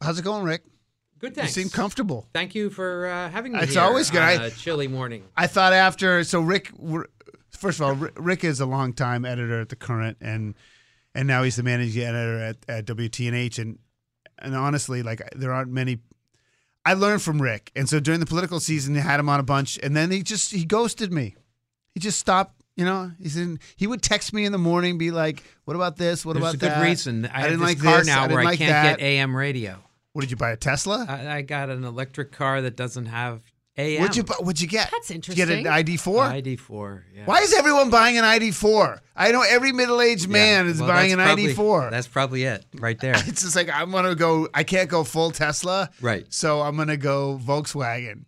How's it going, Rick? Good, thanks. You seem comfortable. Thank you for uh, having me. It's always good. on I- a chilly morning. I thought after so Rick, first of all, Rick is a longtime editor at the Courant, and and now he's the managing editor at, at WTNH, and and honestly, like there aren't many. I learned from Rick, and so during the political season, they had him on a bunch, and then he just he ghosted me. He just stopped. You know, he's in. He would text me in the morning, be like, "What about this? What There's about a good that?" reason. I, have didn't like car this. now I where like I can't that. get AM radio. What did you buy a Tesla? I, I got an electric car that doesn't have AM. What'd you bu- What'd you get? That's Did you get an. ID four? ID4. Yeah. Why is everyone buying an ID4? I know every middle-aged Yeah. man is Well, buying an ID4. That's probably it, right there. It's just like I'm gonna go. I can't go full Tesla, Right. So I'm gonna go Volkswagen.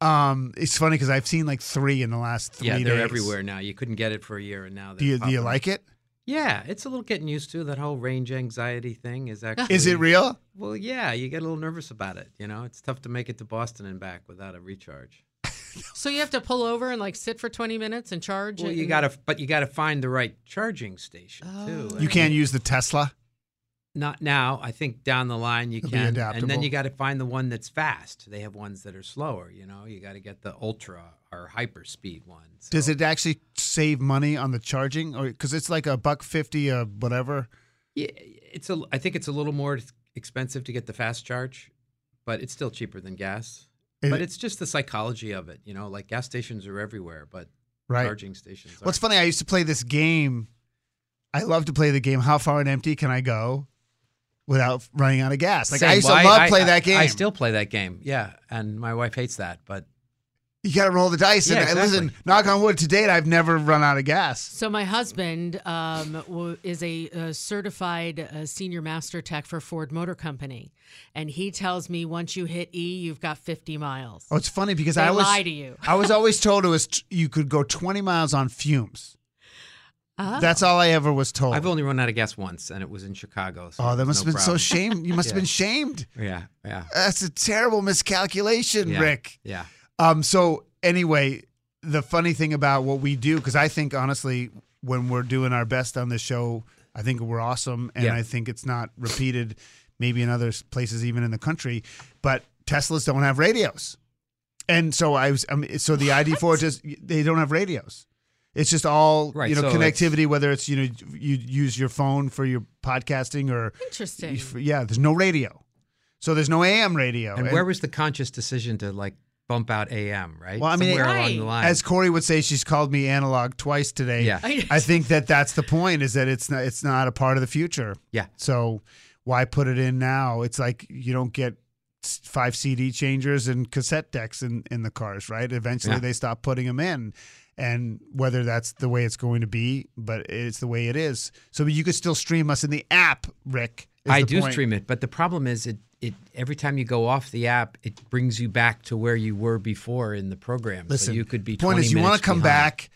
Um, it's funny because I've seen like three in the last three yeah, days. they're everywhere now. You couldn't get it for a year, and now Do you they're do you popping like it? Yeah, it's a little getting used to that whole range anxiety thing. Is actually Is it real? Well, yeah, you get a little nervous about it. You know, it's tough to make it to Boston and back without a recharge. So you have to pull over and like sit for 20 minutes and charge. Well, it you and- gotta, but you gotta find the right charging station too. Oh. I You mean, can't use the Tesla. Not now. I think down the line you It'll be can, and then you got to find the one that's fast. They have ones that are slower. You know, you got to get the ultra or hyper speed ones. Does it actually save money on the charging, or because it's like a buck fifty, uh, whatever? Yeah, it's a. I think it's a little more expensive to get the fast charge, but it's still cheaper than gas. Is but it- it's just the psychology of it. You know, like gas stations are everywhere, but Right. charging stations. What's aren't. funny? I used to play this game. I love to play the game. How far and empty can I go without running out of gas? Like I Same. used to Well, love I- play I- that game. I still play that game. Yeah, and my wife hates that, but You got to roll the dice. Yeah, and uh, listen, knock on wood. To date, I've never run out of gas. So my husband um, is a, uh certified uh, senior master tech for Ford Motor Company, and he tells me once you hit E, you've got 50 miles. Oh, it's funny because They I was lie to you. I was always told it was t- you could go 20 miles on fumes. Oh. That's all I ever was told. I've only run out of gas once, and it was in Chicago. So oh, that must no have been so problem. shamed. You must have been shamed. Yeah, yeah, That's a terrible miscalculation, yeah, Rick. Yeah. Um. So anyway, the funny thing about what we do, because I think honestly, when we're doing our best on this show, I think we're awesome, and Yeah. I think it's not repeated, maybe in other places, even in the country. But Teslas don't have radios, and so I was. Um, so the ID4 just they don't have radios. It's just all Right, you know so it's- connectivity. Whether it's you know you use your phone for your podcasting or Interesting. yeah, there's no radio, so there's no AM radio. And where was the conscious decision to like bump out AM? Right. Well, I mean, somewhere Right. along the line. as Corey would say, she's called me analog twice today. Yeah. I- I think that that's the point is that it's not it's not a part of the future. Yeah. So why put it in now? It's like you don't get five CD changers and cassette decks in in the cars, right? Eventually Yeah. they stop putting them in. And whether that's the way it's going to be, but it's the way it is. So you could still stream us in the app, Rick. I do point. stream it, but the problem is it. It every time you go off the app, it brings you back to where you were before in the program. Listen, so you could be. the point 20 is you want to come behind. back.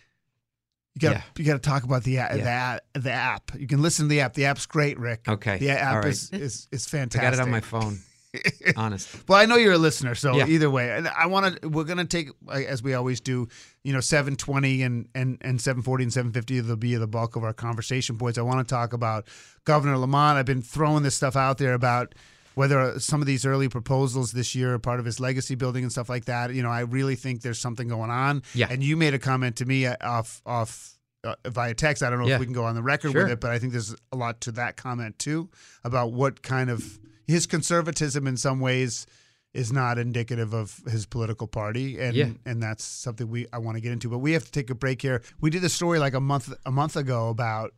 You got Yeah. you got to talk about the a- Yeah. the the app. You can listen to the app. The app's great, Rick. Okay. The app right. is, is is I got it on my phone. Honest. Well, I know you're a listener, so Yeah. either way, and I want to. We're gonna take as we always do. You know, seven twenty and and and seven forty and seven fifty. They'll be the bulk of our conversation points. I want to talk about Governor Lamont. I've been throwing this stuff out there about whether some of these early proposals this year are part of his legacy building and stuff like that. You know, I really think there's something going on. Yeah. And you made a comment to me uh, off off. Uh, via text, I don't know Yeah. if we can go on the record Sure. with it, but I think there's a lot to that comment too about what kind of his conservatism in some ways is not indicative of his political party, and Yeah. and that's something we I want to get into. But we have to take a break here. We did a story like a month a month ago about,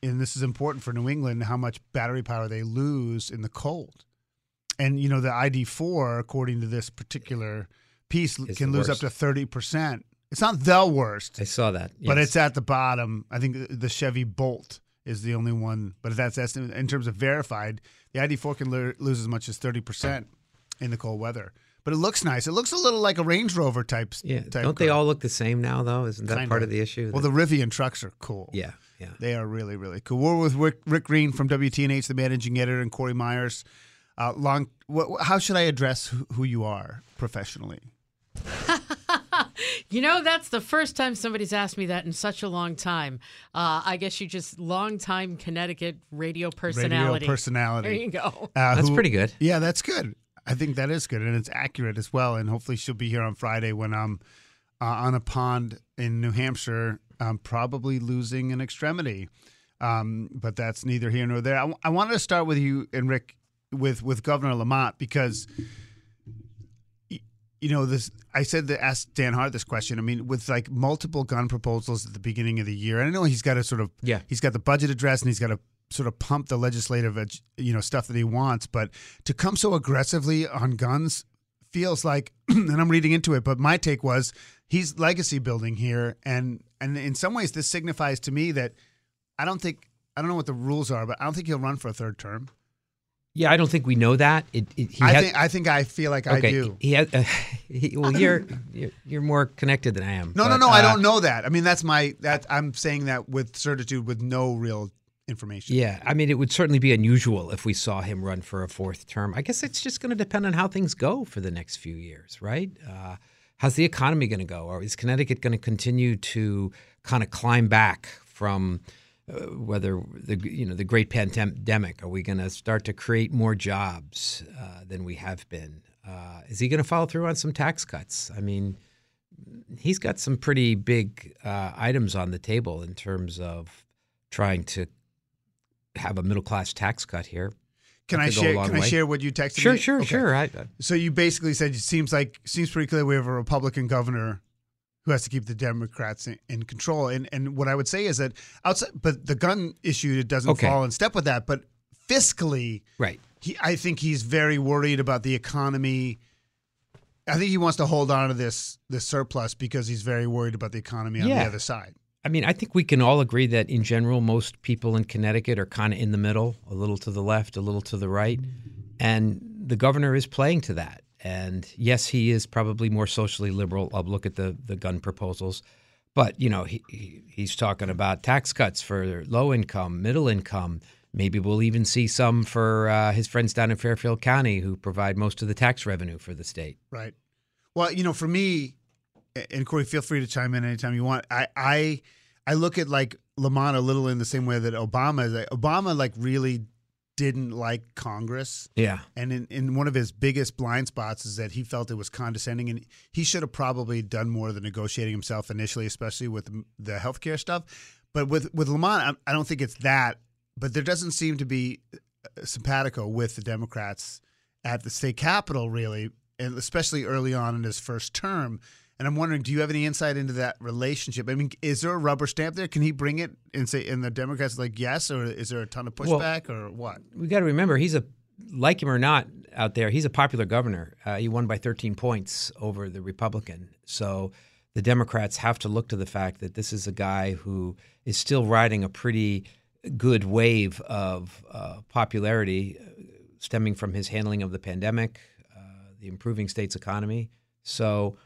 and this is important for New England, how much battery power they lose in the cold, and you know the ID four, according to this particular piece, Is can lose worst. up to thirty percent. It's not the worst, I saw that. but it's at the bottom. I think the Chevy Bolt is the only one, but that's estimate in terms of verified. The ID4 can lo- lose as much as thirty percent in the cold weather, but it looks nice. It looks a little like a Range Rover type. yeah. type Don't they car. all look the same now, though? Isn't that Kinda. part of the issue? Well, that- the Rivian trucks are cool. yeah, yeah. They are really, really cool. We're with Rick, Rick Green from WTNH, the managing editor, and Corey Myers. Uh, long, what, how should I address who, who you are professionally? You know, that's the first time somebody's asked me that in such a long time. Uh, I guess you just long time Connecticut radio personality. Radio personality. There you go. Uh, That's who- pretty good. Yeah, that's good. I think that is good, and it's accurate as well. And hopefully, she'll be here on Friday when I'm uh, on a pond in New Hampshire, um, probably losing an extremity. Um, but that's neither here nor there. I, I wanted to start with you and Rick with with Governor Lamont because you know this. I said to ask Dan Hart this question. I mean, with like multiple gun proposals at the beginning of the year, and I know he's got to sort of Yeah. he's got the budget address and he's got to sort of pump the legislative you know stuff that he wants but to come so aggressively on guns feels like and I'm reading into it but my take was he's legacy building here and and in some ways this signifies to me that I don't think I don't know what the rules are but I don't think he'll run for a third term Yeah, I don't think we know that. It, it, he I think I think I feel like I okay, do He has. Uh, he, well, you're, you're you're more connected than I am. no no but, no I uh, don't know that I mean that's my that I'm saying that with certitude with no real information Yeah, I mean, it would certainly be unusual if we saw him run for a fourth term. I guess it's just going to depend on how things go for the next few years, right? Uh, how's the economy going to go? Or is Connecticut going to continue to kind of climb back from uh, whether the you know the great pandemic? Are we going to start to create more jobs uh, than we have been? Uh, is he going to follow through on some tax cuts? I mean, he's got some pretty big uh, items on the table in terms of trying to have a middle class tax cut here. can I could go a share can I share what you texted Sure, me sure, Okay. sure. I, I- So you basically said it seems like seems pretty clear we have a Republican governor who has to keep the Democrats in, in control. And and what I would say is that outside, but the gun issue it doesn't Okay. fall in step with that. But fiscally, right. he, I think he's very worried about the economy. I think he wants to hold on to this this surplus because he's very worried about the economy on the other side. I mean, I think we can all agree that in general, most people in Connecticut are kind of in the middle, a little to the left, a little to the right. And the governor is playing to that. And yes, he is probably more socially liberal. I'll look at the, the gun proposals. But, you know, he, he, he's talking about tax cuts for low income, middle income. Maybe we'll even see some for uh, his friends down in Fairfield County who provide most of the tax revenue for the state. Right. Well, you know, for me, and Corey, feel free to chime in anytime you want. I I I look at like Lamont a little in the same way that Obama is. Obama like really didn't like Congress. Yeah. And in, in one of his biggest blind spots is that he felt it was condescending, and he should have probably done more than negotiating himself initially, especially with the healthcare stuff. But with with Lamont, I, I don't think it's that. But there doesn't seem to be uh, simpatico with the Democrats at the state capitol, really, and especially early on in his first term. And I'm wondering, do you have any insight into that relationship? I mean, is there a rubber stamp there? Can he bring it and say, and the Democrats like yes, or is there a ton of Well, pushback, or what? we got to remember he's a like him or not out there. He's a popular governor. Uh, he won by 13 points over the Republican. So the Democrats have to look to the fact that this is a guy who is still riding a pretty good wave of uh, popularity, stemming from his handling of the pandemic, uh, the improving state's economy. So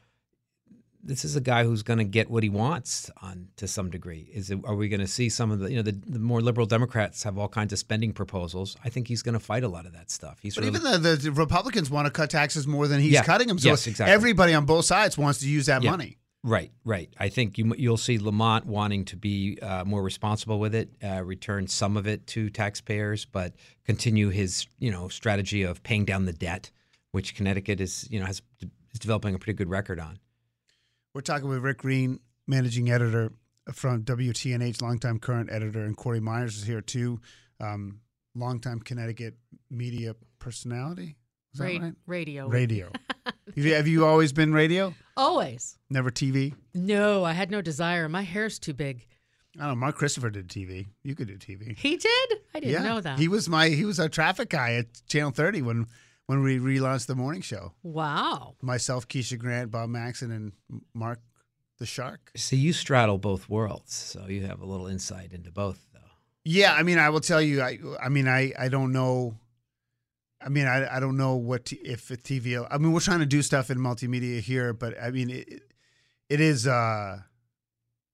this is a guy who's going to get what he wants on to some degree. Is it, are we going to see some of the you know the, the more liberal Democrats have all kinds of spending proposals? I think he's going to fight a lot of that stuff. He's But really, even the, the Republicans want to cut taxes more than he's Yeah. cutting them. So Yes, exactly. everybody on both sides wants to use that Yeah. money. right, right. I think you you'll see Lamont wanting to be uh, more responsible with it, uh, return some of it to taxpayers, but continue his you know strategy of paying down the debt, which Connecticut is you know has is developing a pretty good record on. We're talking with Rick Green, managing editor from WTNH, longtime Courant editor, and Corey Myers is here too, um, longtime Connecticut media personality. Is Ra- right? Radio. Radio. have, you, always been radio? Always. Never TV? No, I had no desire. My hair's too big. I don't know. Mark Christopher did TV. You could do TV. He did? I didn't yeah, know that. He was my he was our traffic guy at Channel 30 when when we relaunched the morning show. wow. Myself, Keisha Grant, Bob Maxon, and Mark the Shark. See, you straddle both worlds, so you have a little insight into both, though. Yeah, I mean, I will tell you. I I mean, I I don't know. I mean, I I don't know what t- if a TV. I mean, we're trying to do stuff in multimedia here, but I mean, it it is. uh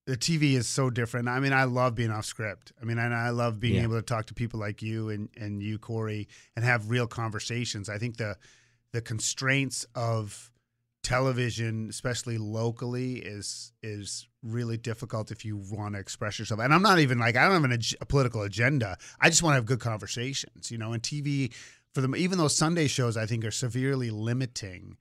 the TV is so different. I mean, I love being off script. I mean, and I love being Yeah. able to talk to people like you and, and you, Corey, and have real conversations. I think the the constraints of television, especially locally, is is really difficult if you want to express yourself. And I'm not even like I don't have an, ag- a political agenda. I just want to have good conversations, you know. And TV for them, even those Sunday shows, I think are severely limiting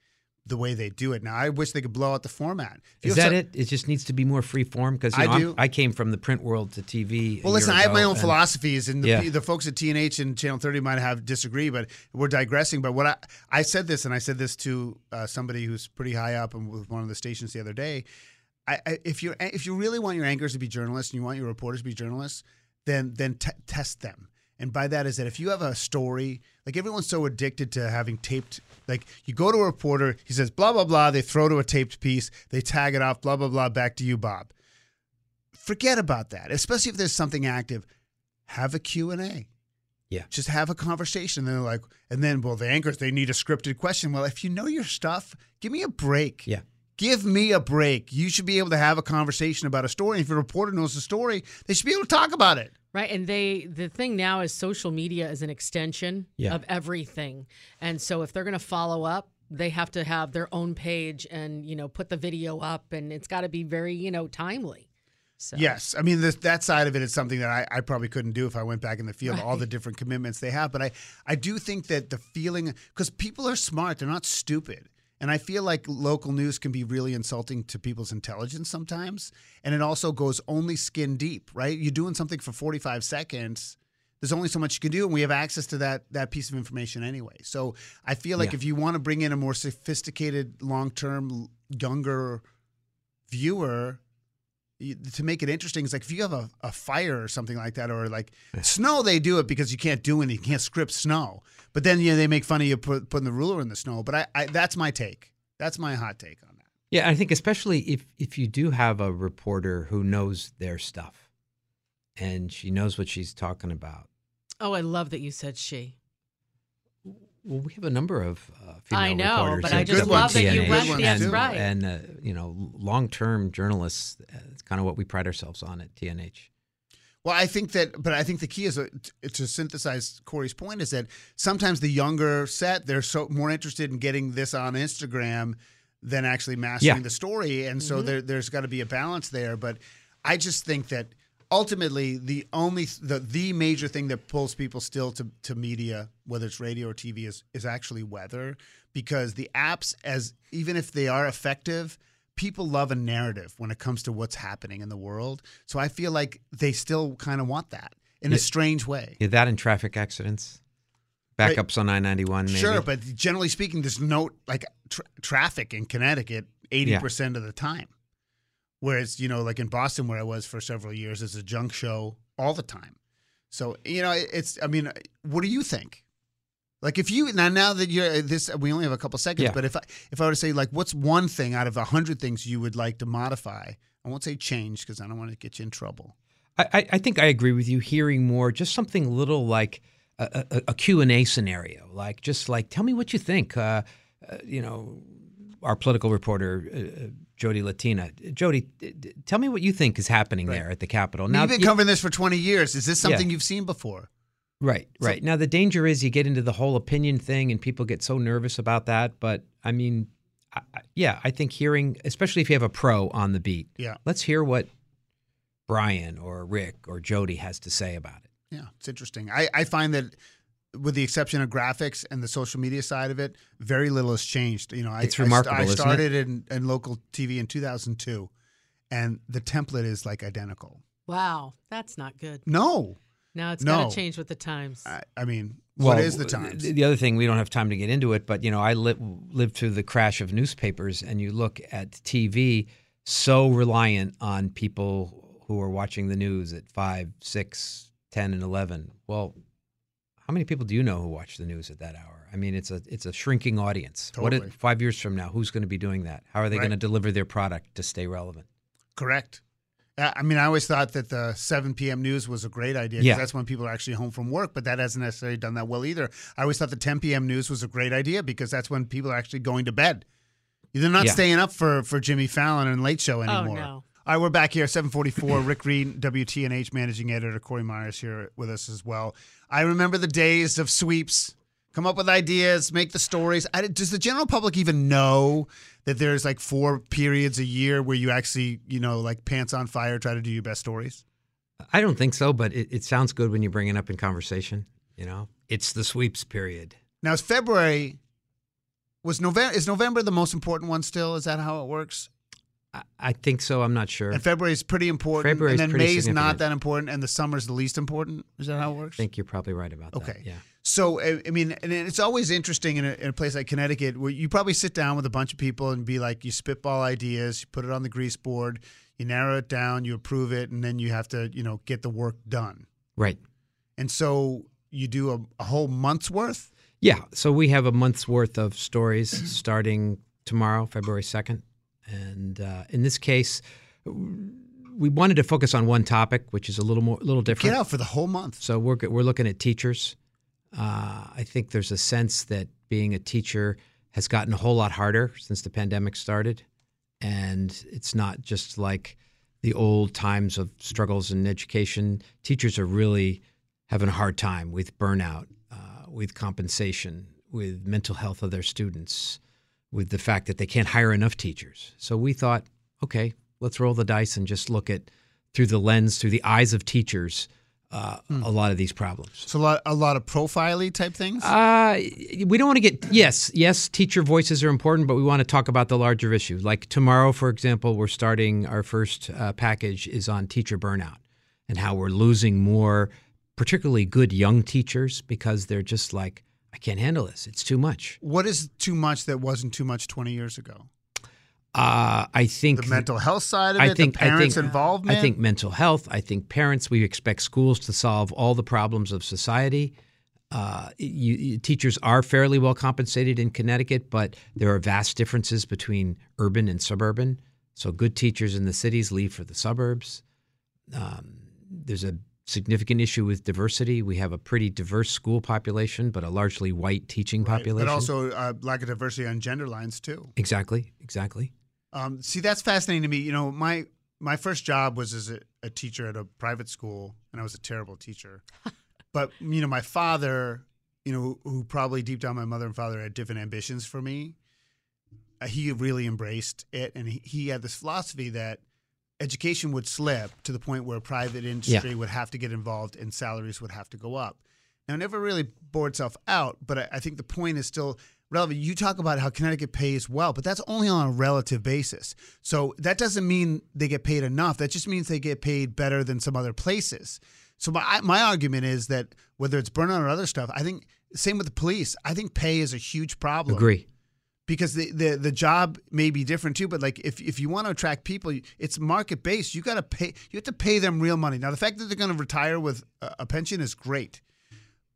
the way they do it. Now, I wish they could blow out the format. Is that it? It just needs to be more free form because I do. I came from the print world to TV. Well, listen, I have my own and- philosophies, and the, Yeah. the folks at TNH and Channel 30 might have disagree, but we're digressing. But what I, I said this, and I said this to uh, somebody who's pretty high up and with one of the stations the other day. I, I, if you if you really want your anchors to be journalists and you want your reporters to be journalists, then then t- test them. And by that is that if you have a story, like everyone's so addicted to having taped, like you go to a reporter, he says blah blah blah, they throw to a taped piece, they tag it off, blah blah blah, back to you, Bob. Forget about that, especially if there's something active. Have a Q and A. Yeah. Just have a conversation. And they're like, and then well, the anchors they need a scripted question. Well, if you know your stuff, give me a break. Yeah. Give me a break. You should be able to have a conversation about a story. If a reporter knows the story, they should be able to talk about it. Right. And they the thing now is social media is an extension Yeah. of everything. And so if they're gonna follow up, they have to have their own page and, you know, put the video up and it's gotta be very, you know, timely. So Yes, I mean this, that side of it is something that I, I probably couldn't do if I went back in the field. All the different commitments they have, but I I do think that the feeling because people are smart, they're not stupid, and I feel like local news can be really insulting to people's intelligence sometimes, and it also goes only skin deep. Right, you're doing something for 45 seconds. There's only so much you can do, and we have access to that that piece of information anyway. So I feel like Yeah. if you want to bring in a more sophisticated, long term, younger viewer to make it interesting is like if you have a, a fire or something like that or like snow they do it because you can't do anything you can't script snow. But then you know, they make fun of you put, putting the ruler in the snow. But I, I that's my take. That's my hot take on that. Yeah, I think especially if if you do have a reporter who knows their stuff, and she knows what she's talking about. Oh, I love that you said she. Well, we have a number of uh, female I know, reporters but I just love that you went- yes, and, right. And uh, you know, long-term journalists. Uh, it's kind of what we pride ourselves on at TNH. well i think that but i think the key is uh, to synthesize corey's point is that sometimes the younger set they're so more interested in getting this on instagram than actually mastering Yeah. the story and so there, there's got to be a balance there but i just think that ultimately the only the the major thing that pulls people still to, to media whether it's radio or tv is is actually weather. Because the apps as even if they are effective people love a narrative when it comes to what's happening in the world. So i feel like they still kind of want that in a strange way. Yeah, that and traffic accidents, Right. backups on I ninety one. sure but generally speaking there's no like tra- traffic in connecticut 80% of the time whereas you know like in boston where i was for several years it's a junk show all the time so you know it's i mean what do you think like if you now now that you're this we only have a couple seconds Yeah. but if i if i were to say like what's one thing out of a hundred things you would like to modify i won't say change because i don't want to get you in trouble I, I- think I agree with you. Hearing more, just something little like a, a, a Q and A scenario, like just like tell me what you think. Uh, uh, you know, our political reporter uh, uh, Jodi Latina. Jodi, tell me what you think is happening there at the Capitol. now, you've been covering this for 20 years is this something Yeah. you've seen before Right, right. now the danger is you get into the whole opinion thing, and people get so nervous about that. But I mean, I- yeah, I think hearing, especially if you have a pro on the beat, yeah let's hear what Brian or Rick or Jodi has to say about it. Yeah, it's interesting. I, I find that with the exception of graphics and the social media side of it, very little has changed. You know, I, It's I remarkable, I, isn't it? started in, in local TV in 2002, and the template is like identical. Wow, that's not good. No, Now it's No. got to change with the times. I, I mean, what is the times? The other thing, we don't have time to get into it, but you know, I li- lived through the crash of newspapers, and you look at TV, so reliant on people who are watching the news at five, six, ten, and eleven. Well, how many people do you know who watch the news at that hour? I mean, it's a it's a shrinking audience. What Totally. if, five years from now, who's going to be doing that? How are they Right. going to deliver their product to stay relevant? Correct. Uh, I mean, I always thought that the 7 p.m. news was a great idea because Yeah. that's when people are actually home from work, but that hasn't necessarily done that well either. I always thought the 10 p.m. news was a great idea because that's when people are actually going to bed. They're not Yeah. staying up for, for Jimmy Fallon and Late Show anymore. no. All right, we're back here, 744. Rick Reed, WTNH managing editor, Corey Myers here with us as well. I remember the days of sweeps. Come up with ideas, make the stories. I, does the general public even know that there's like four periods a year where you actually, you know, like pants on fire, try to do your best stories? I don't think so, but it, it sounds good when you bring it up in conversation. You know, it's the sweeps period. Now, is February was November? Is November the most important one still? Is that how it works? I, think so. I'm not sure. And February is pretty important, February's and then pretty May's not that important, and the summer is the least important. Is that how it works? I think you're probably right about that. Okay. Yeah. So I mean, and it's always interesting in a, in a place like Connecticut where you probably sit down with a bunch of people and be like, you spitball ideas, you put it on the grease board, you narrow it down, you approve it, and then you have to, you know, get the work done. Right. And so you do a, a whole month's worth. Yeah. So we have a month's worth of stories starting tomorrow, February 2nd. And uh, in this case, we wanted to focus on one topic, which is a little more, a little different. Get out for the whole month. So we're we're looking at teachers. Uh, I think there's a sense that being a teacher has gotten a whole lot harder since the pandemic started, and it's not just like the old times of struggles in education. Teachers are really having a hard time with burnout, uh, with compensation, with mental health of their students, with the fact that they can't hire enough teachers. So we thought, okay, let's roll the dice and just look at through the lens, through the eyes of teachers, uh, a lot of these problems. So a lot, a lot of profile type things. Uh, we don't want to get yes, yes. Teacher voices are important, but we want to talk about the larger issue. Like tomorrow, for example, we're starting our first uh, package is on teacher burnout and how we're losing more, particularly good young teachers because they're just like, I can't handle this. It's too much. what is too much that wasn't too much 20 years ago? Uh, I think The mental health side of it, I think the parents' I think, involvement. I think mental health. I think parents. We expect schools to solve all the problems of society. Uh, you, you- teachers are fairly well compensated in Connecticut, but there are vast differences between urban and suburban. So good teachers in the cities leave for the suburbs. Um, there's a significant issue with diversity. We have a pretty diverse school population, but a largely white teaching Right, population. But also uh, lack of diversity on gender lines too. exactly, exactly. Um, see, that's fascinating to me. You know, my my first job was as a, a teacher at a private school, and I was a terrible teacher. but you know, my father, you know, who, who probably deep down my mother and father had different ambitions for me. Uh, he really embraced it, and he, he had this philosophy that education would slip to the point where private industry would have to get involved and salaries would have to go up. Now, it never really bore itself out, but I, I think the point is still relevant. You talk about how Connecticut pays well, but that's only on a relative basis. So that doesn't mean they get paid enough. That just means they get paid better than some other places. So my my argument is that whether it's burnout or other stuff, I think same with the police. I think pay is a huge problem Agree. Because the, the the job may be different too. But like if if you want to attract people, it's market based. You got to pay. You have to pay them real money. Now the fact that they're going to retire with a, pension is great,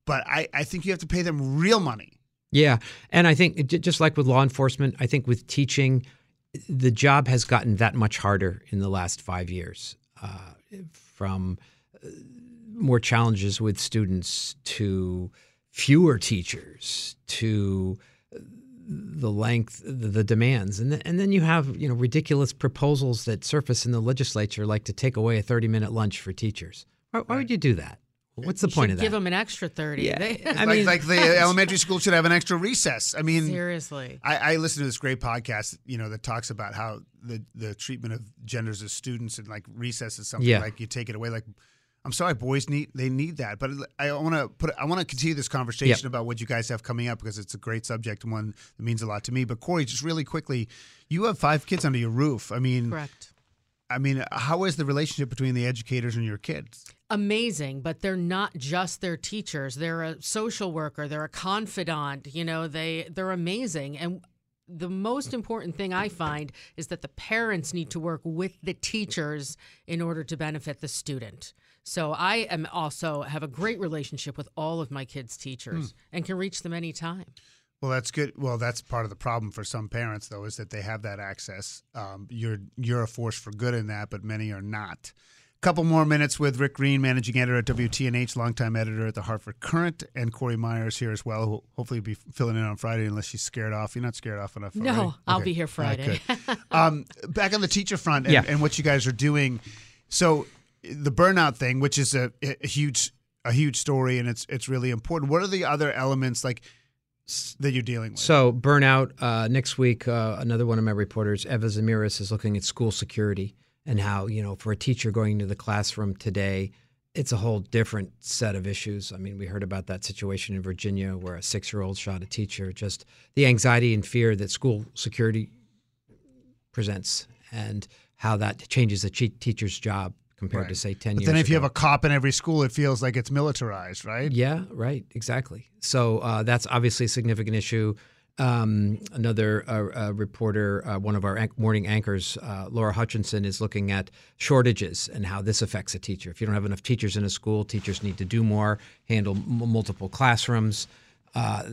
but I I think you have to pay them real money. Yeah, and I think just like with law enforcement, I think with teaching, the job has gotten that much harder in the last five years. Uh, from uh, more challenges with students to fewer teachers to the length, the, the demands, and then, and then you have you know ridiculous proposals that surface in the legislature, like to take away a thirty-minute lunch for teachers. Why, why would you do that? What's the point of that? Give them an extra 30. Yeah. They- I like mean- like the elementary school should have an extra recess. I mean, Seriously. I, I listen to this great podcast, you know, that talks about how the the treatment of genders as students and like recess is something Yeah. like you take it away. Like, I'm sorry, boys need they need that, but I want to put I want to continue this conversation Yep. about what you guys have coming up because it's a great subject and one that means a lot to me. But Corey, just really quickly, you have five kids under your roof. I mean, Correct. I mean, how is the relationship between the educators and your kids? amazing, but they're not just their teachers. They're a social worker, they're a confidant, you know, they they're amazing. And the most important thing I find is that the parents need to work with the teachers in order to benefit the student. So I am also have a great relationship with all of my kids' teachers and can reach them anytime. Well, that's good. Well, that's part of the problem for some parents, though, is that they have that access. Um, you're you're a force for good in that, but many are not. A Couple more minutes with Rick Green, managing editor at WTNH, longtime editor at the Hartford Courant, and Corey Myers here as well, who hopefully be filling in on Friday unless she's scared off. You're not scared off enough. No, already? I'll Okay. be here Friday. good. um, back on the teacher front and, Yeah. and what you guys are doing. So the burnout thing, which is a, a huge a huge story, and it's it's really important. What are the other elements like that you're dealing with? So burnout. Uh, next week, uh, another one of my reporters, Eva Zamiris, is looking at school security and how you know for a teacher going into the classroom today, it's a whole different set of issues. I mean, we heard about that situation in Virginia where a six-year-old shot a teacher. Just the anxiety and fear that school security presents, and how that changes a teacher's job compared to say ten But years. then if you have a cop in every school, it feels like it's militarized, right? Yeah, right, exactly. So uh, that's obviously a significant issue. Um, another uh, uh, reporter, uh, one of our an- morning anchors, uh, Laura Hutchinson, is looking at shortages and how this affects a teacher. If you don't have enough teachers in a school, teachers need to do more, handle m- multiple classrooms. Uh,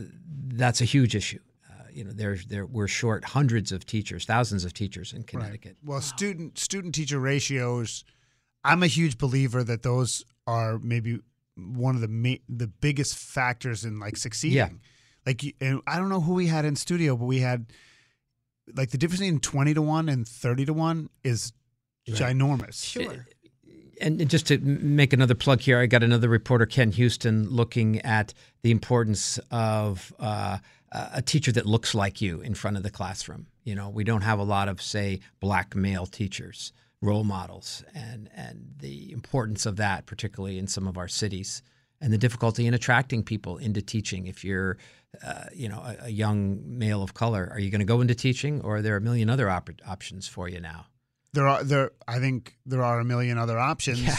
that's a huge issue. Uh, you know, there's there we're short hundreds of teachers, thousands of teachers in Connecticut. Well, student student teacher ratios, I'm a huge believer that those are maybe one of the ma- the biggest factors in like succeeding. Yeah. Like, and I don't know who we had in studio, but we had like the difference between twenty to one and thirty to one is ginormous. Sure. and and just to make another plug here, I got another reporter, Ken Houston, looking at the importance of uh, a teacher that looks like you in front of the classroom. You know, we don't have a lot of, say, black male teachers, role models, and and the importance of that, particularly in some of our cities, and the difficulty in attracting people into teaching. If you're, uh, you know, a, a young male of color, are you going to go into teaching, or are there a million other op- options for you now? There are there. I think there are a million other options. Yeah.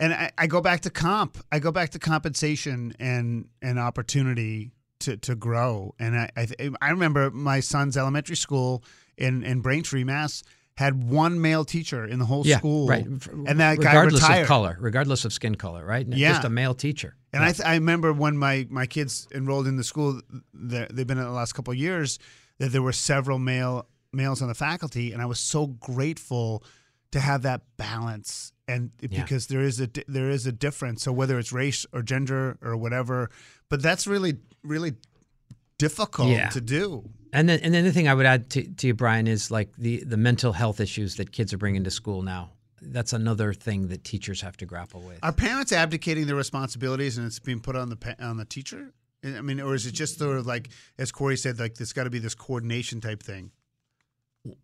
And I, I go back to comp. I go back to compensation and and opportunity to to grow. And I I, I remember my son's elementary school in in Braintree, Mass. Had one male teacher in the whole school, right. and that guy regardless retired. of color, regardless of skin color, right? Yeah. Just a male teacher. And I, th- I remember when my, my kids enrolled in the school, they've been in the last couple of years, that there were several male males on the faculty, and I was so grateful to have that balance. And Yeah. because there is a there is a difference, so whether it's race or gender or whatever, but that's really really difficult Yeah. to do. And then, and then the thing I would add to, to you, Brian, is like the the mental health issues that kids are bringing to school now. That's another thing that teachers have to grapple with. Are parents abdicating their responsibilities and it's being put on the on the teacher? I mean, or is it just sort of like, as Corey said, like there's got to be this coordination type thing?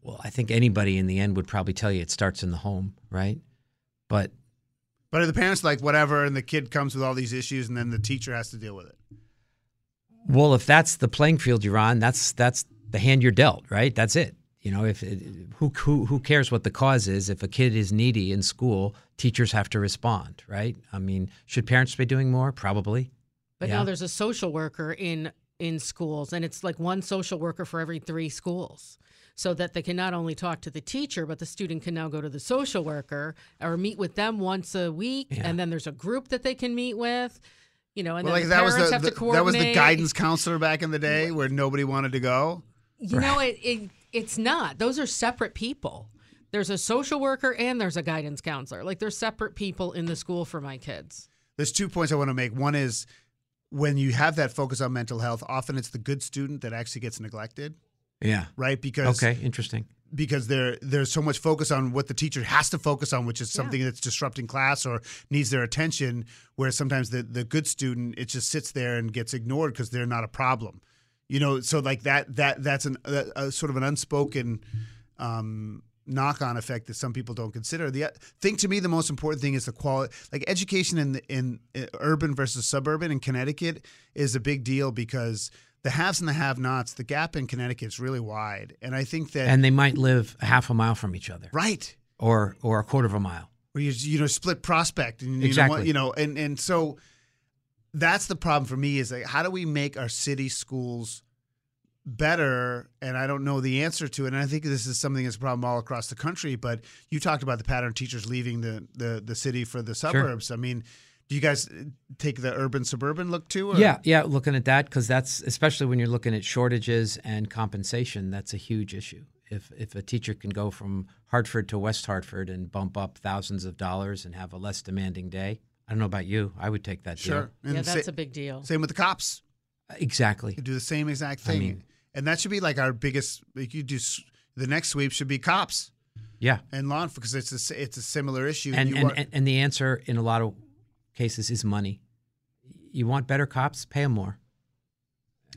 well, I think anybody in the end would probably tell you it starts in the home, right? But But are the parents like whatever, and the kid comes with all these issues, and then the teacher has to deal with it? Well, if that's the playing field you're on, that's that's the hand you're dealt, right? That's it. You know, if it, who who who cares what the cause is? If a kid is needy in school, teachers have to respond, right? I mean, should parents be doing more? Probably. But Yeah. now there's a social worker in in schools, and it's like one social worker for every three schools, so that they can not only talk to the teacher, but the student can now go to the social worker or meet with them once a week, Yeah. and then there's a group that they can meet with. You know, and Well, then like the that was parents the, have to the- coordinate. that was the guidance counselor back in the day where nobody wanted to go. You know, it, it it's not. Those are separate people. There's a social worker and there's a guidance counselor. Like they're separate people in the school for my kids. There's two points I want to make. One is when you have that focus on mental health, often it's the good student that actually gets neglected, Yeah. right? Because Okay. Interesting. Because there there's so much focus on what the teacher has to focus on, which is something that's disrupting class or needs their attention. Whereas sometimes the the good student it just sits there and gets ignored because they're not a problem, you know. So like that that that's an a, a sort of an unspoken. Um, knock-on effect that some people don't consider the thing to me the most important thing is the quality like education in the, in uh, urban versus suburban in connecticut is a big deal because the haves and the have-nots the gap in connecticut is really wide and i think that And they might live a half a mile from each other. Right. or or a quarter of a mile. where you you know split prospect and you Exactly. know, what- you know and and so that's the problem for me is like how do we make our city schools better and I don't know the answer to it and I think this is something that's a problem all across the country but you talked about the pattern of teachers leaving the the, the city for the suburbs I mean do you guys uh, take the urban suburban look too or? Yeah, yeah, looking at that because that's especially when you're looking at shortages and compensation. That's a huge issue. If if a teacher can go from Hartford to West Hartford and bump up thousands of dollars and have a less demanding day, I don't know about you, I would take that sure deal. yeah, sa- that's a big deal. same with the cops Exactly. you do the same exact I thing mean- and that should be like our biggest like you do the next sweep should be cops Yeah, and law enforcement because it's a, s- it's a similar issue. and You and, want- and and the answer in a lot of cases is money. You want better cops, pay them more.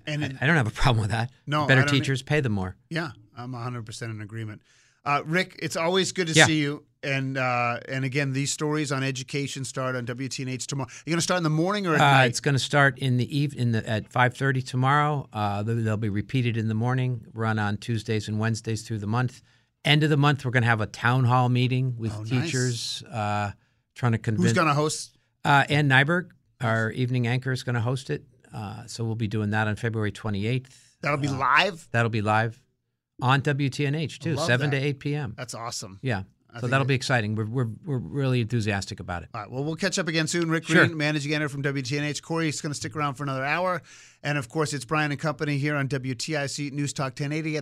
and I, it- I don't have a problem with that. No, better teachers, pay them more. yeah, I'm 100 percent in agreement. Uh, Rick, it's always good to Yeah. see you. And uh, and again, these stories on education start on WTNH tomorrow. You're going to start in the morning or at Uh, night? it's going to start in the eve in the at five thirty tomorrow. Uh, they'll, be repeated in the morning. Run on Tuesdays and Wednesdays through the month. End of the month, we're going to have a town hall meeting with Oh, nice. teachers, uh, trying to convince. Who's going to host? Uh, Ann Nyberg, our evening anchor, is going to host it. Uh, so we'll be doing that on February twenty eighth. That'll be live. That'll be live on WTNH too, seven that. to eight p.m. That's awesome. Yeah, I so that'll it- be exciting. We're, we're we're really enthusiastic about it. All right. Well, we'll catch up again soon. Rick Sure. Green, managing editor from WTNH. Corey's going to stick around for another hour, and of course, it's Brian and Company here on WTIC News Talk 1080.